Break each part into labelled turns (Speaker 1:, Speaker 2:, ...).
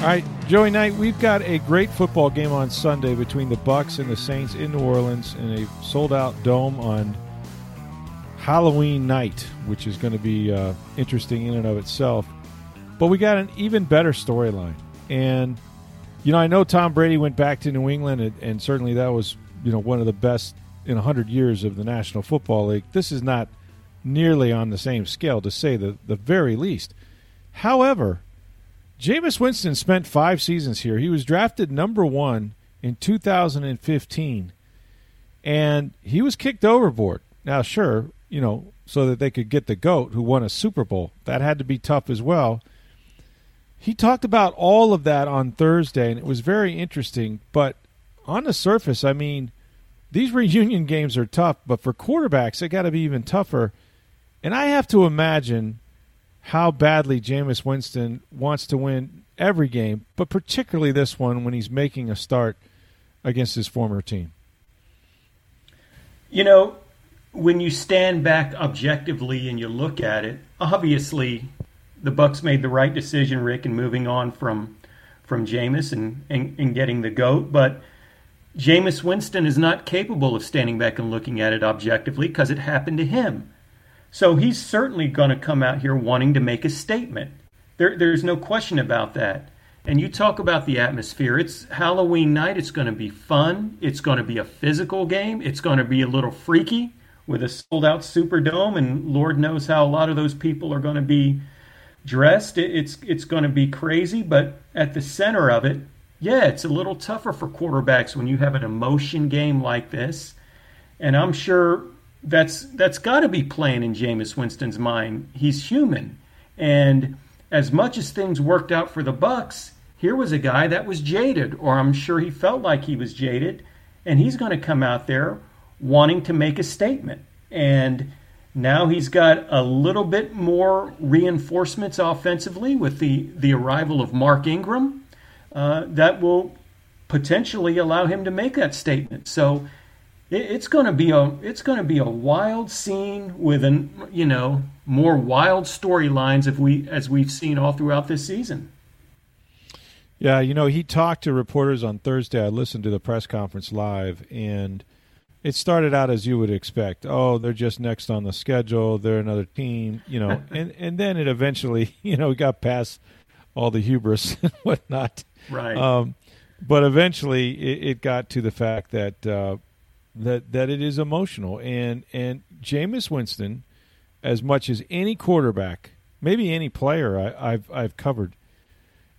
Speaker 1: All right, Joey Knight, we've got a great football game on Sunday between the Bucs and the Saints in New Orleans in a sold-out dome on Halloween night, which is going to be uh, interesting in and of itself. But we got an even better storyline, and you know, I know Tom Brady went back to New England, and, and certainly that was you know one of the best in hundred years of the National Football League. This is not nearly on the same scale, to say the the very least. However Jameis Winston spent five seasons here. He was drafted number one in 2015, and he was kicked overboard. Now, sure, you know, so that they could get the GOAT who won a Super Bowl. That had to be tough as well. He talked about all of that on Thursday, and it was very interesting. But on the surface, I mean, these reunion games are tough, but for quarterbacks, they got to be even tougher. And I have to imagine how badly Jameis Winston wants to win every game, but particularly this one when he's making a start against his former team.
Speaker 2: You know, when you stand back objectively and you look at it, obviously the Bucs made the right decision, Rick, in moving on from from Jameis and, and, and getting the GOAT, but Jameis Winston is not capable of standing back and looking at it objectively because it happened to him. So he's certainly going to come out here wanting to make a statement. There, there's no question about that. And you talk about the atmosphere. It's Halloween night. It's going to be fun. It's going to be a physical game. It's going to be a little freaky with a sold out Superdome. And Lord knows how a lot of those people are going to be dressed. It's, it's going to be crazy. But at the center of it, yeah, it's a little tougher for quarterbacks when you have an emotion game like this. And I'm sure that's that's got to be playing in Jameis Winston's mind. He's human, and as much as things worked out for the Bucs, here was a guy that was jaded, or I'm sure he felt like he was jaded, and he's going to come out there wanting to make a statement. And now he's got a little bit more reinforcements offensively with the the arrival of Mark Ingram. Uh, that will potentially allow him to make that statement. So it's going to be a it's going to be a wild scene with an you know more wild storylines if we as we've seen all throughout this season.
Speaker 1: Yeah, you know, he talked to reporters on Thursday. I listened to the press conference live and it started out as you would expect. Oh, they're just next on the schedule. They're another team, you know, and and then it eventually, you know, got past all the hubris and whatnot.
Speaker 2: Right.
Speaker 1: Um, but eventually, it, it, got to the fact that uh, that that it is emotional. And and Jameis Winston, as much as any quarterback, maybe any player I, I've I've covered,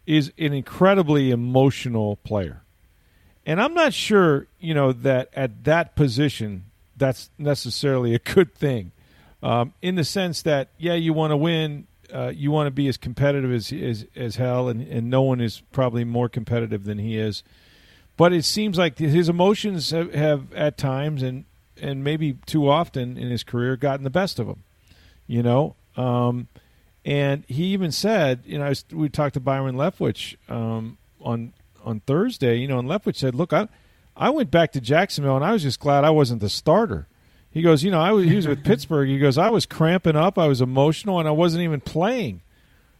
Speaker 1: is an incredibly emotional player, and I'm not sure you know that at that position that's necessarily a good thing, um, in the sense that yeah you want to win. Uh, you want to be as competitive as, as as hell, and, and no one is probably more competitive than he is but it seems like his emotions have, have, at times and and maybe too often in his career gotten the best of him. You know, um, and he even said, you know, we talked to Byron Leftwich um, on on Thursday. You know, and Leftwich said, "Look, I I went back to Jacksonville and I was just glad I wasn't the starter." He goes, "You know, I was he was with Pittsburgh. He goes, I was cramping up, I was emotional, and I wasn't even playing."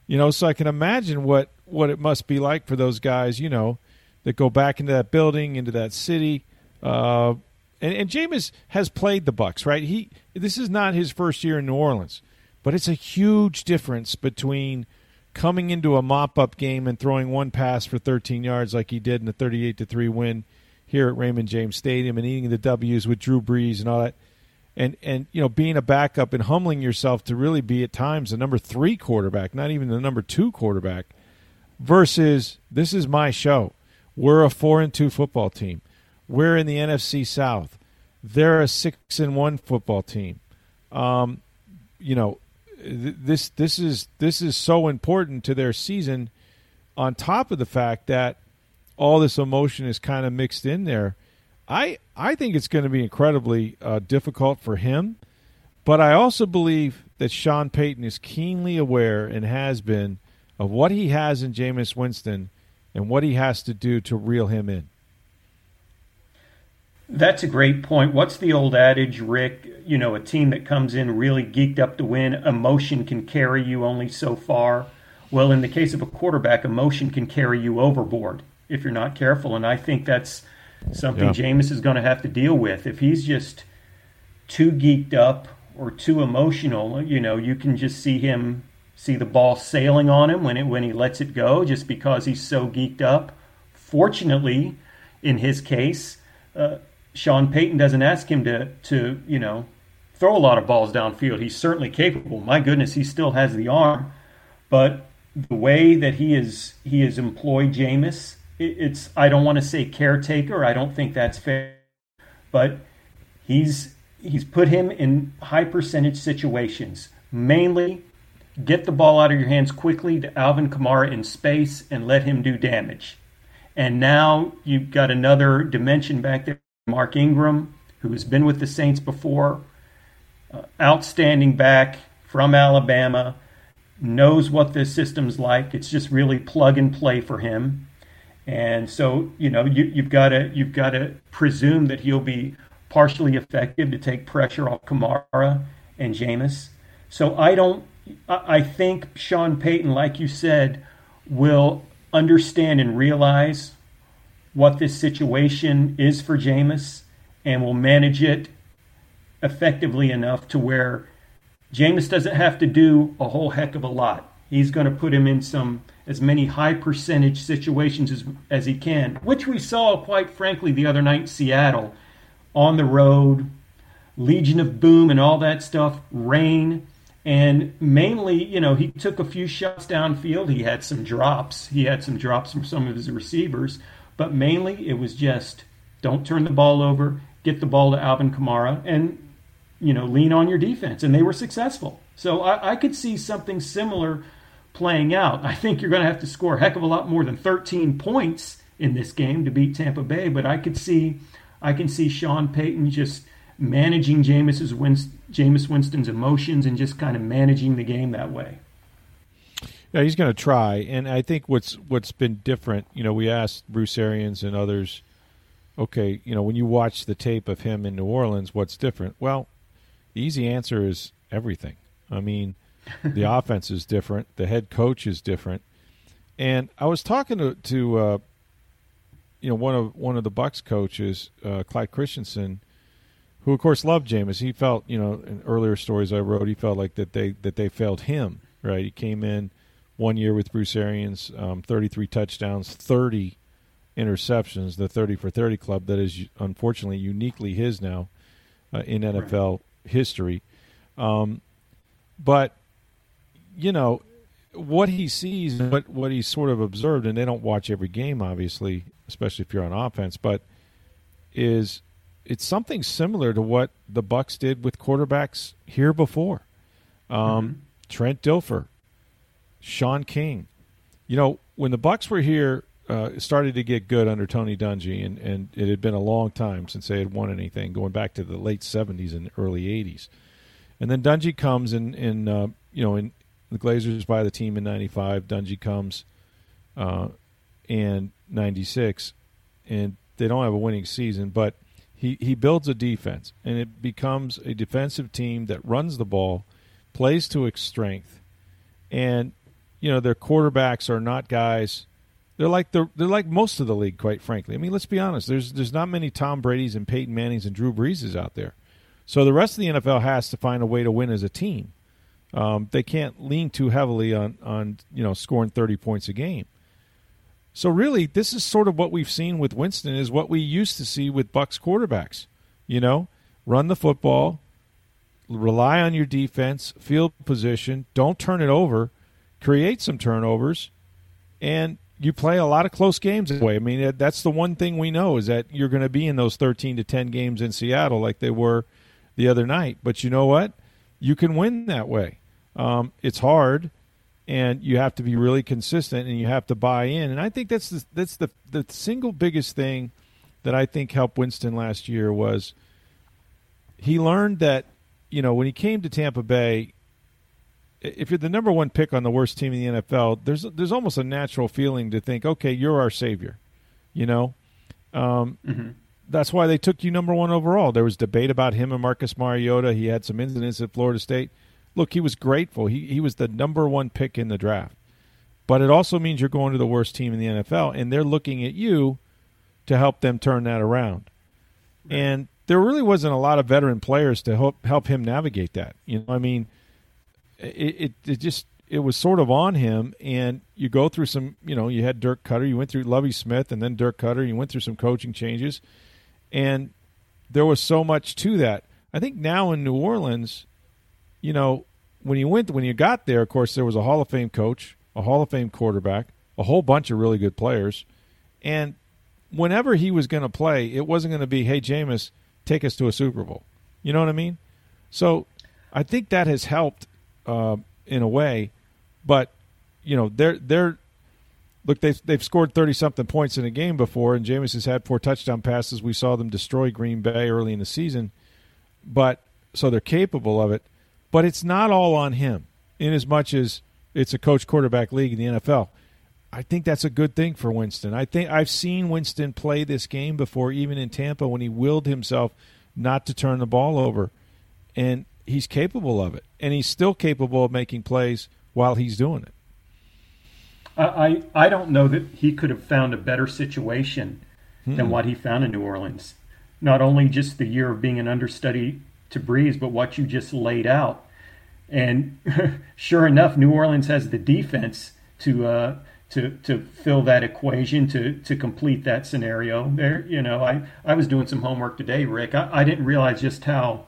Speaker 1: You know, so I can imagine what what it must be like for those guys. You know that go back into that building, into that city. Uh, and, and Jameis has played the Bucs, right? He this is not his first year in New Orleans, but it's a huge difference between coming into a mop-up game and throwing one pass for 13 yards like he did in the 38 to three win here at Raymond James Stadium and eating the W's with Drew Brees and all that. And and you know being a backup and humbling yourself to really be at times the number three quarterback, not even the number two quarterback, versus this is my show. We're a four and two football team. We're in the NFC South. They're a six and one football team. Um, you know, this this is this is so important to their season. On top of the fact that all this emotion is kind of mixed in there, I I think it's going to be incredibly uh, difficult for him. But I also believe that Sean Payton is keenly aware and has been of what he has in Jameis Winston and what he has to do to reel him in.
Speaker 2: That's a great point. What's the old adage, Rick? You know, a team that comes in really geeked up to win, emotion can carry you only so far. Well, in the case of a quarterback, emotion can carry you overboard if you're not careful. And I think that's something yeah. Jameis is going to have to deal with. If he's just too geeked up or too emotional, you know, you can just see him see the ball sailing on him when it when he lets it go just because he's so geeked up. Fortunately, in his case, uh, Sean Payton doesn't ask him to to you know throw a lot of balls downfield. He's certainly capable. My goodness, he still has the arm, but the way that he is he has employed Jameis, it, it's I don't want to say caretaker. I don't think that's fair, but he's he's put him in high percentage situations, mainly get the ball out of your hands quickly to Alvin Kamara in space and let him do damage. And now you've got another dimension back there Mark Ingram, who has been with the Saints before, uh, outstanding back from Alabama, knows what this system's like. It's just really plug and play for him. And so, you know, you, you've got to you've got to presume that he'll be partially effective to take pressure off Kamara and Jameis. So I don't. I think Sean Payton, like you said, will understand and realize what this situation is for Jameis and will manage it effectively enough to where Jameis doesn't have to do a whole heck of a lot. He's going to put him in some as many high percentage situations as, as he can, which we saw, quite frankly, the other night in Seattle on the road, Legion of Boom and all that stuff, rain. And mainly, you know, he took a few shots downfield. He had some drops. He had some drops from some of his receivers. But mainly, it was just don't turn the ball over, get the ball to Alvin Kamara, and you know lean on your defense. And they were successful. So I, I could see something similar playing out. I think you're going to have to score a heck of a lot more than 13 points in this game to beat Tampa Bay. But I could see, I can see Sean Payton just managing Jameis's Winston, Jameis Winston's emotions and just kind of managing the game that way.
Speaker 1: Yeah, he's going to try, and I think what's what's been different. You know, we asked Bruce Arians and others. Okay, you know, when you watch the tape of him in New Orleans, what's different? Well, the easy answer is everything. I mean, the offense is different, the head coach is different, and I was talking to, to uh, you know one of one of the Bucs coaches, uh, Clyde Christensen, who of course loved Jameis. He felt, you know, in earlier stories I wrote, he felt like that they that they failed him. Right, he came in one year with Bruce Arians, um, 33 touchdowns, 30 interceptions, the 30 for 30 club that is unfortunately uniquely his now uh, in NFL right. history. Um, but, you know, what he sees, what, what he's sort of observed, and they don't watch every game, obviously, especially if you're on offense, but is it's something similar to what the Bucs did with quarterbacks here before. Um, mm-hmm. Trent Dilfer, Shaun King. You know, when the Bucs were here, uh, it started to get good under Tony Dungy, and, and it had been a long time since they had won anything, going back to the late '70s and early '80s. And then Dungy comes in, in uh, you know, in the Glazers buy the team in '95. Dungy comes uh, in '96, and they don't have a winning season, but he he builds a defense, and it becomes a defensive team that runs the ball, plays to its strength, and you know their quarterbacks are not guys. They're like the they're like most of the league, quite frankly. I mean, let's be honest. There's there's not many Tom Brady's and Peyton Manning's and Drew Breeses out there. So the rest of the NFL has to find a way to win as a team. Um, they can't lean too heavily on on you know scoring 30 points a game. So really, this is sort of what we've seen with Winston is what we used to see with Bucs quarterbacks. You know, run the football, rely on your defense, field position, don't turn it over, create some turnovers, and you play a lot of close games away. I mean, that's the one thing we know is that you're going to be in those 13 to 10 games in Seattle like they were the other night. But you know what? You can win that way. Um, it's hard, and you have to be really consistent, and you have to buy in. And I think that's the, that's the the single biggest thing that I think helped Winston last year was he learned that you know when he came to Tampa Bay. If you're the number one pick on the worst team in the NFL, there's there's almost a natural feeling to think, okay, you're our savior, you know. Um, mm-hmm that's why they took you number one overall. There was debate about him and Marcus Mariota. He had some incidents at Florida State. Look, he was grateful. He he was the number one pick in the draft. But it also means you're going to the worst team in the NFL, and they're looking at you to help them turn that around. And there really wasn't a lot of veteran players to help help him navigate that. You know, I mean, it, it, it just it was sort of on him, and you go through some. You know, you had Dirk Koetter, you went through Lovie Smith, and then Dirk Koetter, You went through some coaching changes and there was so much to that. I think now in New Orleans, you know, when you went when you got there, of course, there was a Hall of Fame coach, a Hall of Fame quarterback, a whole bunch of really good players, and whenever he was going to play, it wasn't going to be, "Hey, Jameis, take us to a Super Bowl." You know what I mean? So, I think that has helped uh, in a way, but you know, they're they're look, they've they've scored thirty something points in a game before, and Jameis has had four touchdown passes. We saw them destroy Green Bay early in the season, but so they're capable of it. But it's not all on him, in as much as it's a coach quarterback league in the NFL. I think that's a good thing for Winston. I think I've seen Winston play this game before, even in Tampa, when he willed himself not to turn the ball over, and he's capable of it, and he's still capable of making plays while he's doing it.
Speaker 2: I, I don't know that he could have found a better situation than hmm. what he found in New Orleans. Not only just the year of being an understudy to Brees, but what you just laid out. And sure enough, New Orleans has the defense to uh, to to fill that equation to to complete that scenario. There, you know, I I was doing some homework today, Rick. I, I didn't realize just how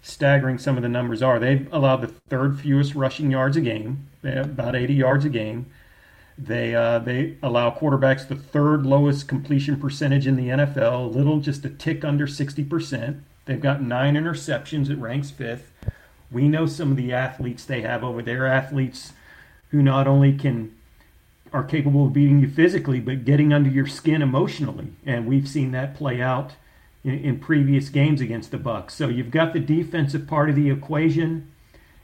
Speaker 2: staggering some of the numbers are. They've allowed the third fewest rushing yards a game, about 80 yards a game. They uh, they allow quarterbacks the third lowest completion percentage in the NFL, a little just a tick under 60%. They've got nine interceptions. It ranks fifth. We know some of the athletes they have over there, athletes who not only can are capable of beating you physically, but getting under your skin emotionally. And we've seen that play out in, in previous games against the Bucs. So you've got the defensive part of the equation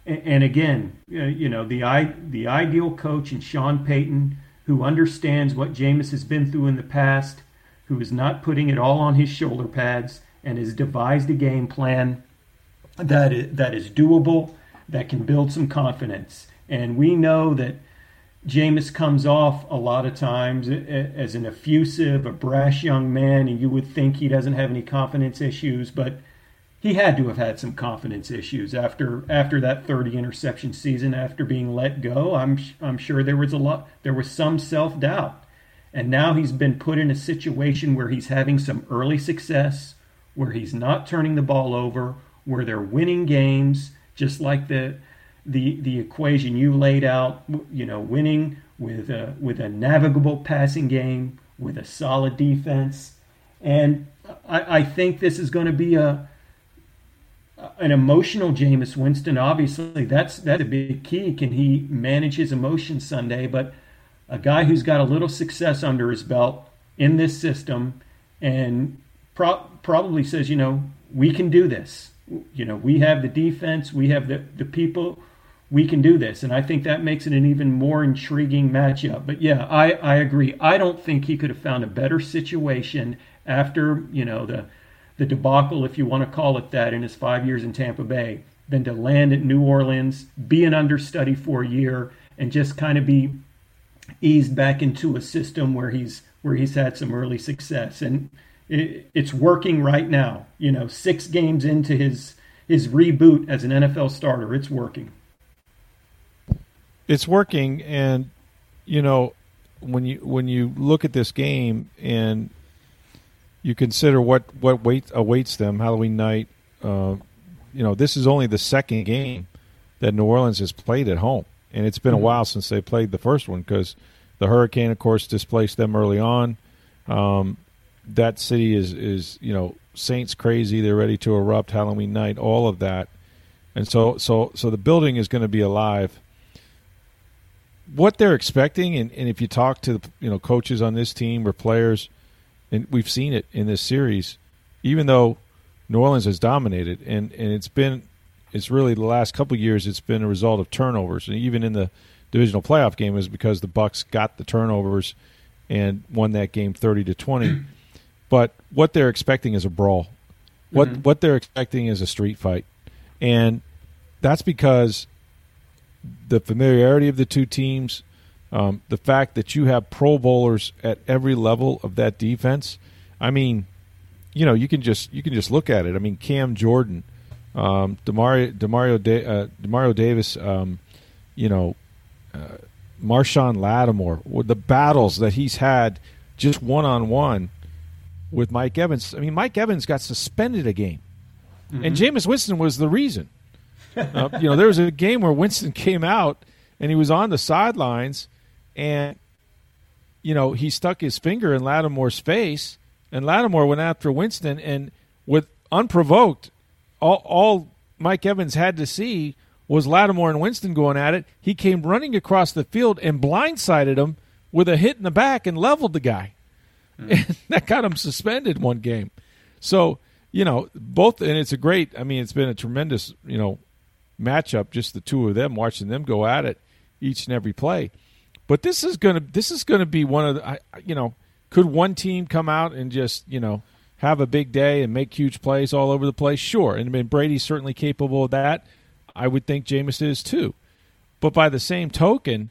Speaker 2: and again, uh, you know, the the ideal coach in Sean Payton, who understands what Jameis has been through in the past, who is not putting it all on his shoulder pads, and has devised a game plan that is, that is doable, that can build some confidence. And we know that Jameis comes off a lot of times as an effusive, a brash young man, and you would think he doesn't have any confidence issues, but he had to have had some confidence issues after after that 30 interception season after being let go i'm i'm sure there was a lot there was some self-doubt and now he's been put in a situation where he's having some early success where he's not turning the ball over where they're winning games just like the the the equation you laid out you know winning with a with a navigable passing game with a solid defense and I, I think this is going to be a an emotional Jameis Winston, obviously, that's that's a big key. Can he manage his emotions Sunday? But a guy who's got a little success under his belt in this system and pro- probably says, you know, we can do this. You know, we have the defense, we have the, the people, we can do this. And I think that makes it an even more intriguing matchup. But yeah, I, I agree. I don't think he could have found a better situation after, you know, the the debacle, if you want to call it that, in his five years in Tampa Bay than to land at New Orleans, be an understudy for a year, and just kind of be eased back into a system where he's where he's had some early success, and it, it's working right now. You know, six games into his his reboot as an NFL starter, it's working.
Speaker 1: It's working, and you know when you when you look at this game and you consider what what wait, awaits them Halloween night. Uh, you know, this is only the second game that New Orleans has played at home, and it's been mm-hmm. a while since they played the first one because the hurricane, of course, displaced them early on. Um, that city is is you know Saints crazy. They're ready to erupt Halloween night. All of that, and so so so the building is going to be alive. What they're expecting, and, and if you talk to the you know coaches on this team or players, and we've seen it in this series, even though New Orleans has dominated, and, and it's been it's really the last couple years it's been a result of turnovers, and even in the divisional playoff game is because the Bucs got the turnovers and won that game thirty to twenty. But what they're expecting is a brawl. What mm-hmm. what they're expecting is a street fight, and that's because the familiarity of the two teams, um, the fact that you have Pro Bowlers at every level of that defense. I mean, you know, you can just you can just look at it. I mean, Cam Jordan, um, Demario Demario, da- uh, Demario Davis, um, you know, uh, Marshon Lattimore, the battles that he's had just one on one with Mike Evans. I mean, Mike Evans got suspended a game, mm-hmm. and Jameis Winston was the reason. uh, you know, there was a game where Winston came out and he was on the sidelines, and you know he stuck his finger in Lattimore's face, and Lattimore went after Winston, and with unprovoked, all, all Mike Evans had to see was Lattimore and Winston going at it. He came running across the field and blindsided him with a hit in the back and leveled the guy. That got him suspended one game. So, you know, both, and it's a great, I mean, it's been a tremendous, you know, matchup, just the two of them, watching them go at it each and every play. But this is going to, this is going to be one of the, I, you know, could one team come out and just, you know, have a big day and make huge plays all over the place? Sure. And I mean, Brady's certainly capable of that. I would think Jameis is too. But by the same token,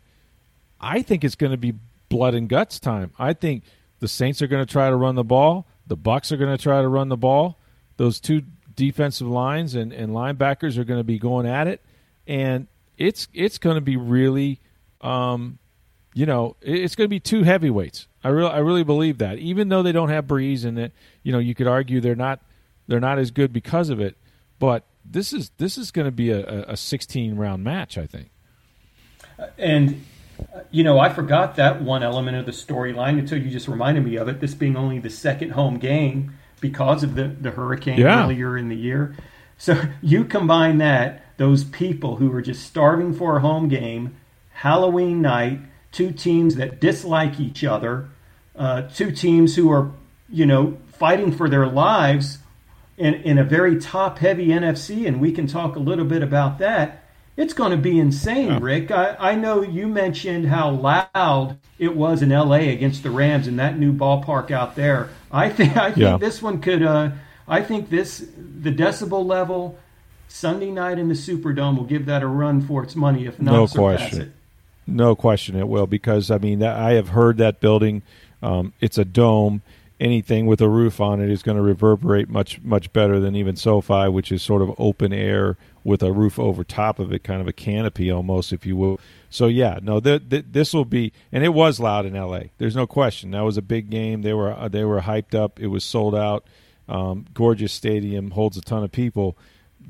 Speaker 1: I think it's going to be blood and guts time. I think the Saints are going to try to run the ball. The Bucs are going to try to run the ball. Those two defensive lines and, and linebackers are going to be going at it, and it's it's going to be really, um, you know, it's going to be two heavyweights. I really, I really believe that. Even though they don't have Brees, and that you know, you could argue they're not, they're not as good because of it. But this is this is going to be a, a 16 round match, I think.
Speaker 2: And you know, I forgot that one element of the storyline until you just reminded me of it. This being only the second home game because of the the hurricane yeah. earlier in the year. So you combine that, those people who are just starving for a home game, Halloween night, two teams that dislike each other, uh, two teams who are, you know, fighting for their lives in, in a very top heavy NFC, and we can talk a little bit about that. It's going to be insane, yeah. Rick. I, I know you mentioned how loud it was in LA against the Rams in that new ballpark out there. I think I think yeah. this one could. Uh, I think this the decibel level Sunday night in the Superdome will give that a run for its money, if not
Speaker 1: no question.
Speaker 2: it.
Speaker 1: No question, it will because I mean I have heard that building. Um, it's a dome. Anything with a roof on it is going to reverberate much much better than even SoFi, which is sort of open air with a roof over top of it, kind of a canopy almost, if you will. So yeah, no, th- th- this will be, and it was loud in L.A. There's no question. That was a big game. They were they were hyped up. It was sold out. Um, gorgeous stadium holds a ton of people.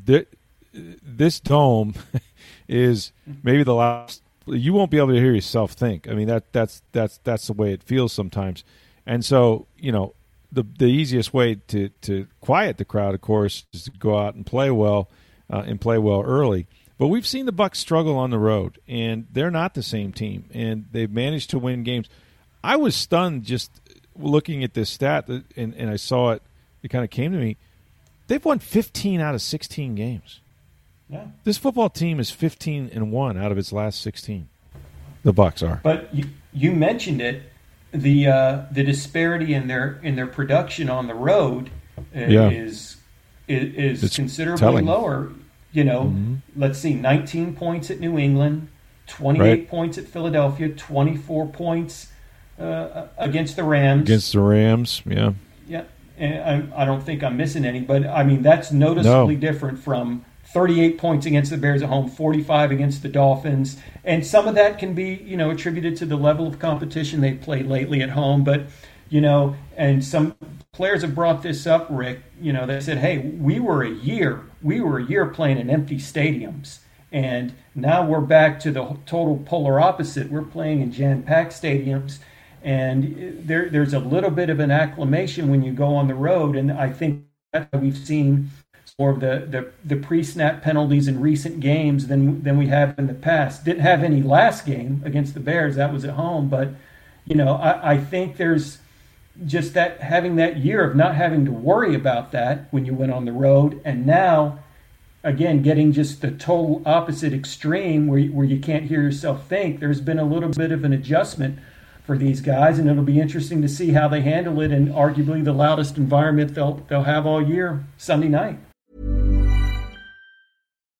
Speaker 1: Th- this dome is maybe the last you won't be able to hear yourself think. I mean that that's that's that's the way it feels sometimes. And so, you know, the the easiest way to to quiet the crowd, of course, is to go out and play well uh, and play well early. But we've seen the Bucs struggle on the road, and they're not the same team, and they've managed to win games. I was stunned just looking at this stat, and, and I saw it. It kind of came to me. They've won 15 out of 16 games.
Speaker 2: Yeah.
Speaker 1: This football team is 15 and 1 out of its last 16. The Bucs are.
Speaker 2: But you, you mentioned it, the uh, the disparity in their in their production on the road uh, yeah. is is, is considerably telling. lower. You know, mm-hmm. let's see 19 points at New England, 28 right. points at Philadelphia, 24 points uh, against the Rams.
Speaker 1: Against the Rams, yeah.
Speaker 2: Yeah. And I, I don't think I'm missing any, but I mean that's noticeably no. different from 38 points against the Bears at home, 45 against the Dolphins. And some of that can be, you know, attributed to the level of competition they've played lately at home. But, you know, and some players have brought this up, Rick. You know, they said, hey, we were a year, we were a year playing in empty stadiums. And now we're back to the total polar opposite. We're playing in jam packed stadiums. And there, there's a little bit of an acclimation when you go on the road. And I think that's we've seen more of the, the, the pre-snap penalties in recent games than than we have in the past. Didn't have any last game against the Bears. That was at home, but you know I, I think there's just that having that year of not having to worry about that when you went on the road, and now again getting just the total opposite extreme where where you can't hear yourself think. There's been a little bit of an adjustment for these guys, and it'll be interesting to see how they handle it in arguably the loudest environment they'll they'll have all year, Sunday night.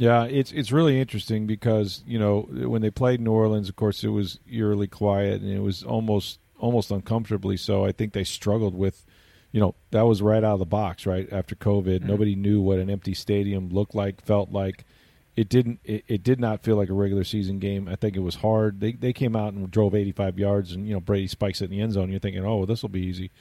Speaker 1: Yeah, it's it's really interesting because you know when they played New Orleans, of course, it was eerily quiet and it was almost almost uncomfortably so. I think they struggled with, you know, that was right out of the box, right after COVID. Mm-hmm. Nobody knew what an empty stadium looked like, felt like. It didn't. It, it, did not feel like a regular season game. I think it was hard. They they came out and drove 85 yards, and you know Brady spikes it in the end zone. You're thinking, oh, this will be easy.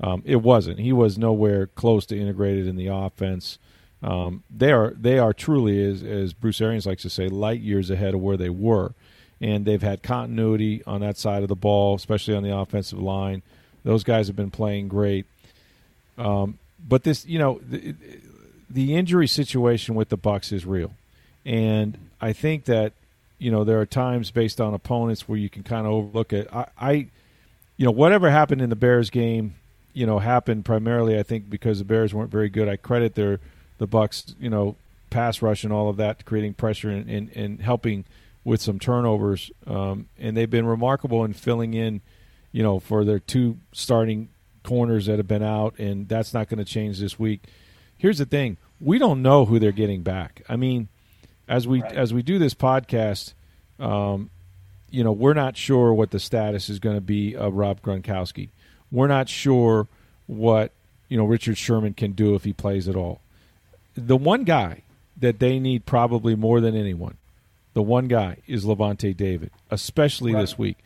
Speaker 1: Um, it wasn't. He was nowhere close to integrated in the offense. Um, they are they are truly, as, as Bruce Arians likes to say, light years ahead of where they were, and they've had continuity on that side of the ball, especially on the offensive line. Those guys have been playing great. Um, but this, you know, the, the injury situation with the Bucs is real, and I think that you know there are times based on opponents where you can kind of overlook it. I, I, you know, whatever happened in the Bears game, you know, happened primarily I think because the Bears weren't very good. I credit their the Bucs, you know, pass rush and all of that, creating pressure and, and, and helping with some turnovers. Um, and they've been remarkable in filling in, you know, for their two starting corners that have been out, and that's not going to change this week. Here's the thing: we don't know who they're getting back. I mean, as we right. as we do this podcast, um, you know, we're not sure what the status is going to be of Rob Gronkowski. We're not sure what you know Richard Sherman can do if he plays at all the one guy that they need probably more than anyone, the one guy is Lavonte David, especially right. this week.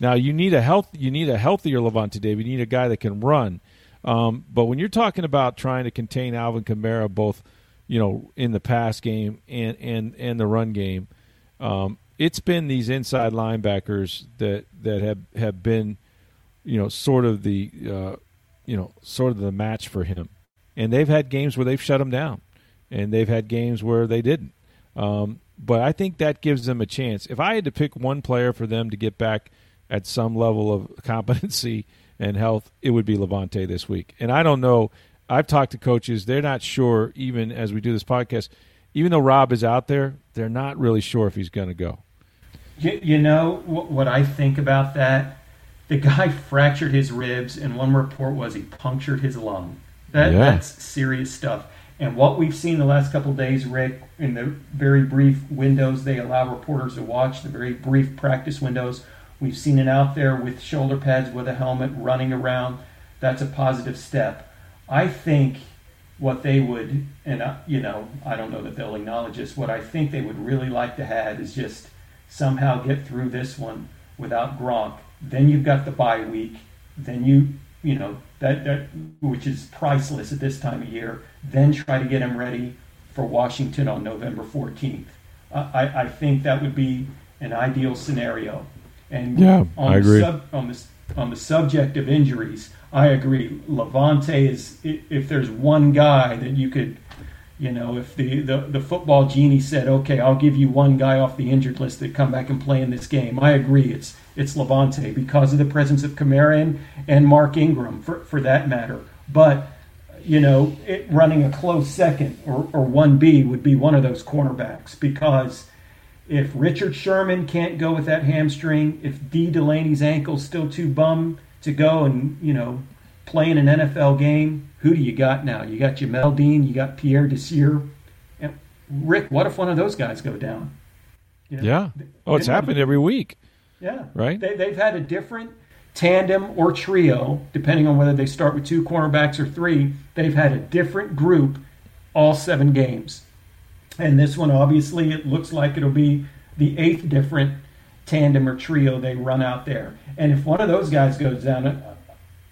Speaker 1: Now you need a health, you need a healthier Lavonte David. You need a guy that can run. Um, but when you're talking about trying to contain Alvin Kamara, both you know in the pass game and and and the run game, um, it's been these inside linebackers that that have have been, you know, sort of the uh, you know sort of the match for him, and they've had games where they've shut him down and they've had games where they didn't. Um, but I think that gives them a chance. If I had to pick one player for them to get back at some level of competency and health, it would be Lavonte this week. And I don't know. I've talked to coaches; they're not sure. Even as we do this podcast, even though Rob is out there, they're not really sure if he's going to go.
Speaker 2: You, you know what I think about that? The guy fractured his ribs, and one report was he punctured his lung. That, yeah. That's serious stuff. And what we've seen the last couple days, Rick, in the very brief windows they allow reporters to watch, the very brief practice windows, we've seen it out there with shoulder pads, with a helmet, running around. That's a positive step. I think what they would, and uh, you know, I don't know that they'll acknowledge this, what I think they would really like to have is just somehow get through this one without Gronk. Then you've got the bye week. Then you, you know, that, that which is priceless at this time of year then try to get him ready for Washington on November 14th. Uh, I, I think that would be an ideal scenario. And
Speaker 1: yeah, on I agree.
Speaker 2: Sub, on, the, on the subject of injuries, I agree. Lavonte is, if there's one guy that you could, you know, if the, the, the football genie said, okay, I'll give you one guy off the injured list that come back and play in this game, I agree. It's it's Lavonte because of the presence of Kamara and, Mark Ingram, for, for that matter. But you know, it, running a close second or, or 1B would be one of those cornerbacks because if Richard Sherman can't go with that hamstring, if Dee Delaney's ankle's still too bum to go and, you know, play in an NFL game, who do you got now? You got Jamel Dean, you got Pierre Desir. And Rick, what if one of those guys go down?
Speaker 1: You know, yeah. Oh, it's happened every week.
Speaker 2: Yeah.
Speaker 1: Right?
Speaker 2: They, they've had a different tandem or trio, depending on whether they start with two cornerbacks or three, they've had a different group all seven games. And this one, obviously, it looks like it'll be the eighth different tandem or trio they run out there. And if one of those guys goes down,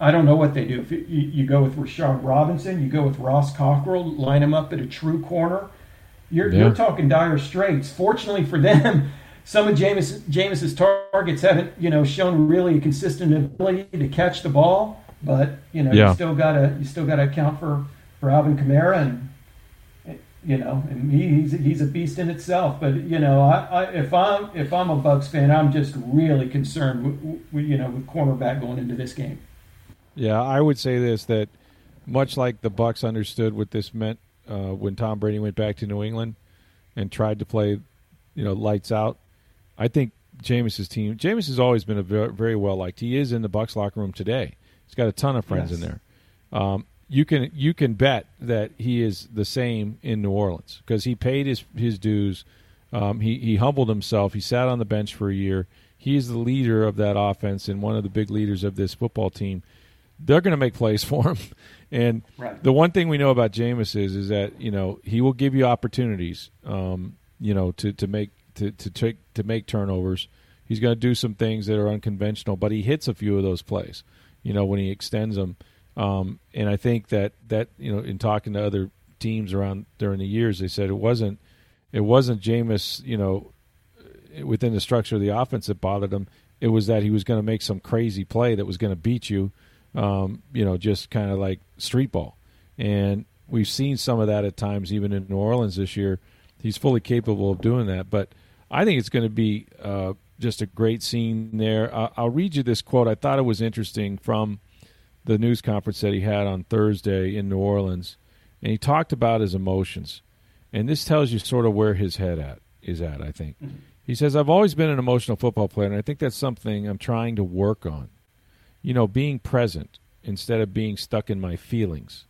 Speaker 2: I don't know what they do. If you, you go with Rashard Robinson, you go with Ross Cockrell, line him up at a true corner, you're, yeah. you're talking dire straits. Fortunately for them, some of James Jameis's targets haven't, you know, shown really a consistent ability to catch the ball. But you know, yeah. you still gotta you still gotta account for for Alvin Kamara and you know, and he, he's he's a beast in itself. But you know, I, I, if I'm if I'm a Bucs fan, I'm just really concerned with, with, you know with cornerback going into this game.
Speaker 1: Yeah, I would say this that much like the Bucs understood what this meant uh, when Tom Brady went back to New England and tried to play, you know, lights out. I think Jameis's team. Jameis has always been a very, very well liked. He is in the Bucs locker room today. He's got a ton of friends yes. in there. Um, you can you can bet that he is the same in New Orleans because he paid his his dues. Um, he he humbled himself. He sat on the bench for a year. He is the leader of that offense and one of the big leaders of this football team. They're going to make plays for him. And right. the one thing we know about Jameis is is that you know he will give you opportunities, um, you know, to, to make to to take to make turnovers. He's going to do some things that are unconventional, but he hits a few of those plays. You know, when he extends them, um, and I think that that you know, in talking to other teams around during the years, they said it wasn't it wasn't Jameis, you know, within the structure of the offense that bothered him. It was that he was going to make some crazy play that was going to beat you um, you know, just kind of like street ball. And we've seen some of that at times, even in New Orleans this year. He's fully capable of doing that. But I think it's going to be uh, just a great scene there. Uh, I'll read you this quote. I thought it was interesting from the news conference that he had on Thursday in New Orleans. And he talked about his emotions. And this tells you sort of where his head at is at, I think. Mm-hmm. He says, I've always been an emotional football player, and I think that's something I'm trying to work on you know, being present instead of being stuck in my feelings.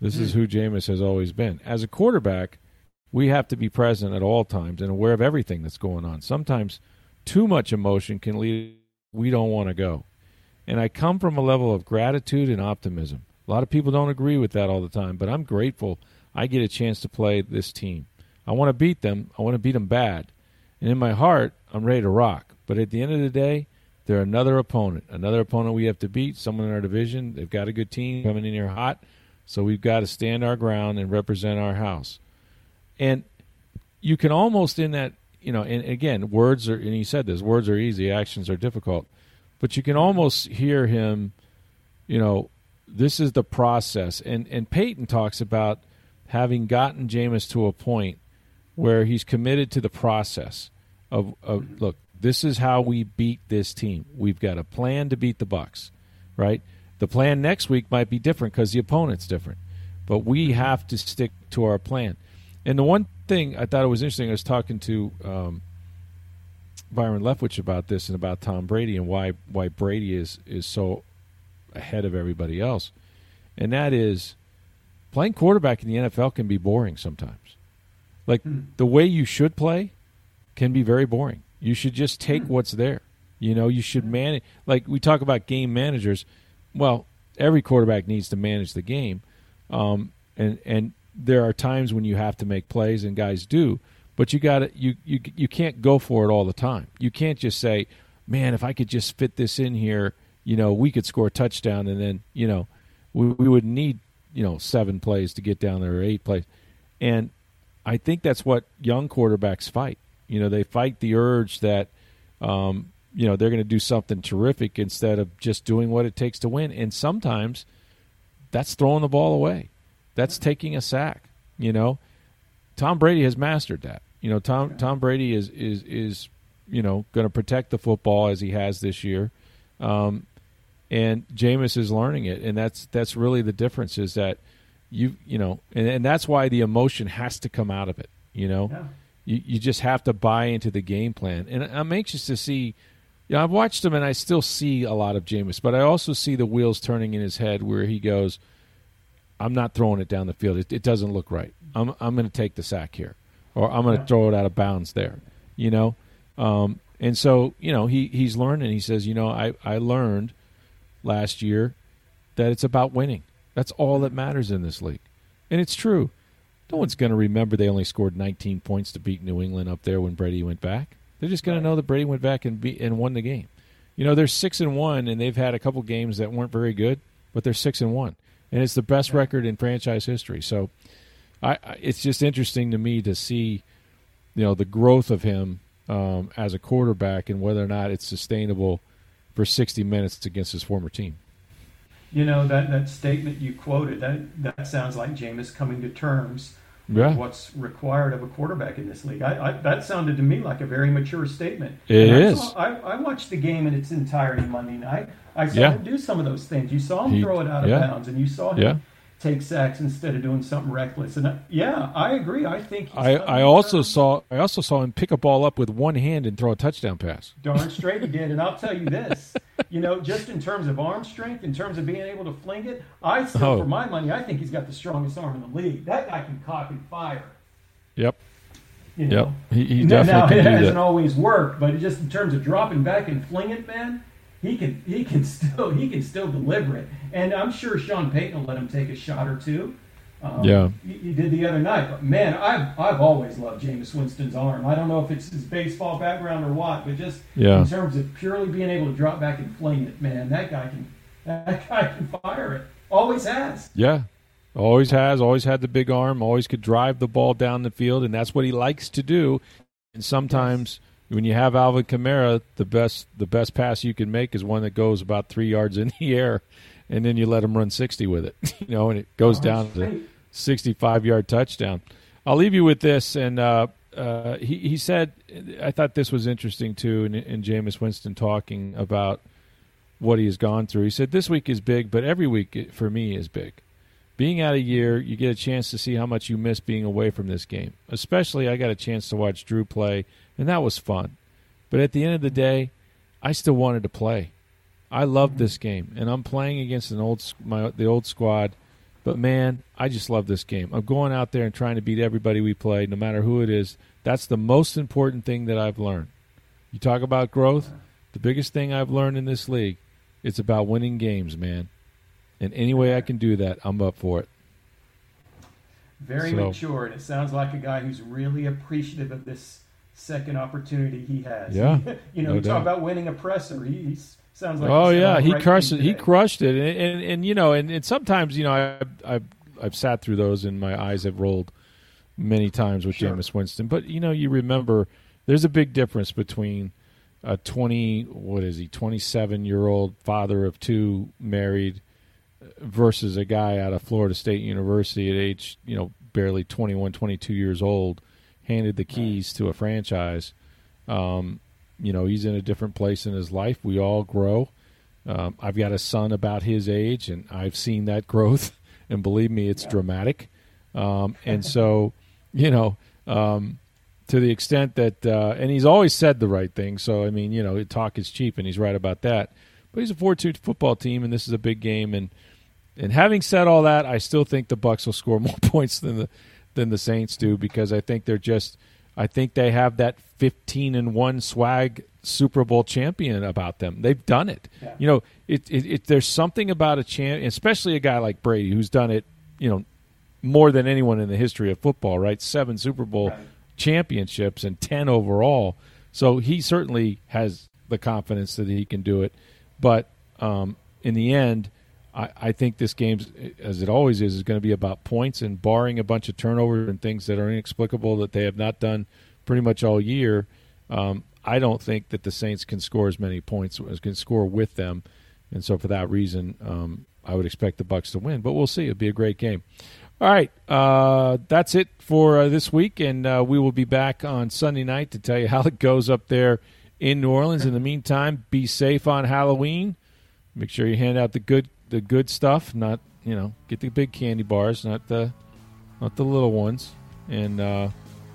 Speaker 1: This mm. is who Jameis has always been. As a quarterback, we have to be present at all times and aware of everything that's going on. Sometimes too much emotion can lead we don't want to go. And I come from a level of gratitude and optimism. A lot of people don't agree with that all the time, but I'm grateful I get a chance to play this team. I want to beat them. I want to beat them bad. And in my heart, I'm ready to rock. But at the end of the day, they're another opponent, another opponent we have to beat, someone in our division. They've got a good team coming in here hot, so we've got to stand our ground and represent our house. And you can almost in that, you know, and again, words are, and he said this, words are easy, actions are difficult, but you can almost hear him, you know, this is the process. And and Payton talks about having gotten Jameis to a point where he's committed to the process of, of look, this is how we beat this team. We've got a plan to beat the Bucs, right? The plan next week might be different because the opponent's different, but we have to stick to our plan. And the one thing I thought it was interesting, I was talking to um, Byron Leftwich about this and about Tom Brady and why why Brady is is so ahead of everybody else, and that is playing quarterback in the NFL can be boring sometimes. Like mm. the way you should play can be very boring. You should just take hmm. what's there. You know, you should manage. Like we talk about game managers. Well, every quarterback needs to manage the game, um, and and there are times when you have to make plays, and guys do. But you got to you you you can't go for it all the time. You can't just say, "Man, if I could just fit this in here, you know, we could score a touchdown," and then you know, we we would need you know seven plays to get down there or eight plays, and I think that's what young quarterbacks fight. You know, they fight the urge that, um, you know, they're going to do something terrific instead of just doing what it takes to win. And sometimes that's throwing the ball away. That's taking a sack. You know, Tom Brady has mastered that. You know, Tom Tom Brady is is is you know going to protect the football as he has this year, um, and Jameis is learning it, and that's that's really the difference. Is that you you know, and, and that's why the emotion has to come out of it. You know, yeah you, you just have to buy into the game plan. And I'm anxious to see. You know, I've watched him and I still see a lot of Jameis, but I also see the wheels turning in his head where he goes, "I'm not throwing it down the field. It, it doesn't look right. I'm I'm going to take the sack here, or I'm going to throw it out of bounds there." You know, um, And so, you know, he, he's learning. He says, you know, I, I learned last year that it's about winning. That's all that matters in this league. And it's true. No one's going to remember they only scored 19 points to beat New England up there when Brady went back. They're just going to know that Brady went back and beat, and won the game. You know, they're six and one, and they've had a couple games that weren't very good, but they're six and one, and it's the best record in franchise history. So, I, it's just interesting to me to see, you know, the growth of him um, as a quarterback and whether or not it's sustainable for 60 minutes against his former team.
Speaker 2: You know that that statement you quoted that that sounds like Jameis coming to terms
Speaker 1: yeah.
Speaker 2: what's required of a quarterback in this league. I, I, that sounded to me like a very mature statement.
Speaker 1: It
Speaker 2: and
Speaker 1: is.
Speaker 2: I, saw, I, I, watched the game in its entirety Monday night. I saw
Speaker 1: Yeah.
Speaker 2: him do some of those things. You saw him
Speaker 1: He-
Speaker 2: throw it out of
Speaker 1: yeah.
Speaker 2: bounds, and you saw him. Take sacks instead of doing something reckless. And I, yeah, I agree. I think he's
Speaker 1: I, I also saw I also saw him pick a ball up with one hand and throw a touchdown pass.
Speaker 2: Darn straight he did. And I'll tell you this, you know, just in terms of arm strength, in terms of being able to fling it, I still,
Speaker 1: Oh.
Speaker 2: for my money, I think he's got the strongest arm in the league. That guy can cock and fire.
Speaker 1: Yep.
Speaker 2: You
Speaker 1: Yep.
Speaker 2: know?
Speaker 1: He, he
Speaker 2: now,
Speaker 1: definitely
Speaker 2: now,
Speaker 1: can
Speaker 2: it hasn't
Speaker 1: that.
Speaker 2: always worked, but just in terms of dropping back and fling it, man, he can he can still he can still deliver it. And I'm sure Sean Payton will let him take a shot or two. Um,
Speaker 1: Yeah.
Speaker 2: he, he did the other night. But man, I've I've always loved Jameis Winston's arm. I don't know if it's his baseball background or what, but just
Speaker 1: Yeah.
Speaker 2: in terms of purely being able to drop back and fling it, man, that guy can that guy can fire it. Always has.
Speaker 1: Yeah. Always has, always had the big arm, always could drive the ball down the field, and that's what he likes to do. And sometimes when you have Alvin Kamara, the best the best pass you can make is one that goes about three yards in the air, and then you let him run sixty with it, you know, and it goes down to sixty-five yard touchdown. I'll leave you with this, and uh, uh, he he said, I thought this was interesting too, in, in Jameis Winston talking about what he has gone through. He said this week is big, but every week for me is big. Being out a year, you get a chance to see how much you miss being away from this game. Especially, I got a chance to watch Drew play, and that was fun. But at the end of the day, I still wanted to play. I love this game, and I'm playing against an old my the old squad. But man, I just love this game. I'm going out there and trying to beat everybody we play, no matter who it is. That's the most important thing that I've learned. You talk about growth. The biggest thing I've learned in this league, it's about winning games, man. And any way I can do that, I'm up for it.
Speaker 2: Very
Speaker 1: So-
Speaker 2: mature, and it sounds like a guy who's really appreciative of this second opportunity he has.
Speaker 1: Yeah,
Speaker 2: you know,
Speaker 1: no
Speaker 2: you talk about winning a presser. He, he sounds like
Speaker 1: oh yeah, he
Speaker 2: right
Speaker 1: crushed it. He crushed it, and and, and you know, and, and sometimes you know, I I've I've sat through those, and my eyes have rolled many times with
Speaker 2: Sure.
Speaker 1: Jameis Winston. But you know, you remember there's a big difference between a twenty what is he twenty seven year old father of two married versus a guy out of Florida State University at age you know barely 21, 22 years old, handed the keys to a franchise. Um, you know, he's in a different place in his life. We all grow. Um, I've got a son about his age, and I've seen that growth. And believe me, it's dramatic. Um, and so, you know, um, to the extent that, uh, and he's always said the right thing. So, I mean, you know, talk is cheap, and he's right about that. But he's a four-two football team, and this is a big game. And and having said all that, I still think the Bucs will score more points than the than the Saints do because I think they're just I think they have that 15 and 1 swag Super Bowl champion about them. They've done it.
Speaker 2: Yeah.
Speaker 1: You know, it, it, it there's something about a champ, especially a guy like Brady who's done it, you know, more than anyone in the history of football, right? 7 Super Bowl
Speaker 2: Right.
Speaker 1: championships and 10 overall. So he certainly has the confidence that he can do it. But um, in the end, I, I think this game, as it always is, is going to be about points and barring a bunch of turnovers and things that are inexplicable that they have not done pretty much all year. Um, I don't think that the Saints can score as many points as can score with them, and so for that reason, um, I would expect the Bucs to win. But we'll see; it'll be a great game. All right, uh, that's it for uh, this week, and uh, we will be back on Sunday night to tell you how it goes up there in New Orleans. In the meantime, be safe on Halloween. Make sure you hand out the good the good stuff, not you know get the big candy bars, not the not the little ones, and uh,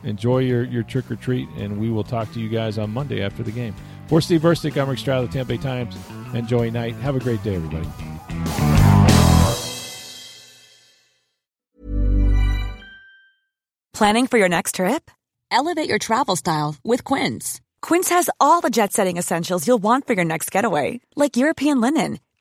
Speaker 1: enjoy your your trick or treat. And we will talk to you guys on Monday after the game. For Steve Verstick, I'm Rick Stroud of the Tampa Bay Times. Enjoy night. Have a great day, everybody.
Speaker 3: Planning for your next trip? Elevate your travel style with Quince. Quince has all the jet setting essentials you'll want for your next getaway, like European linen,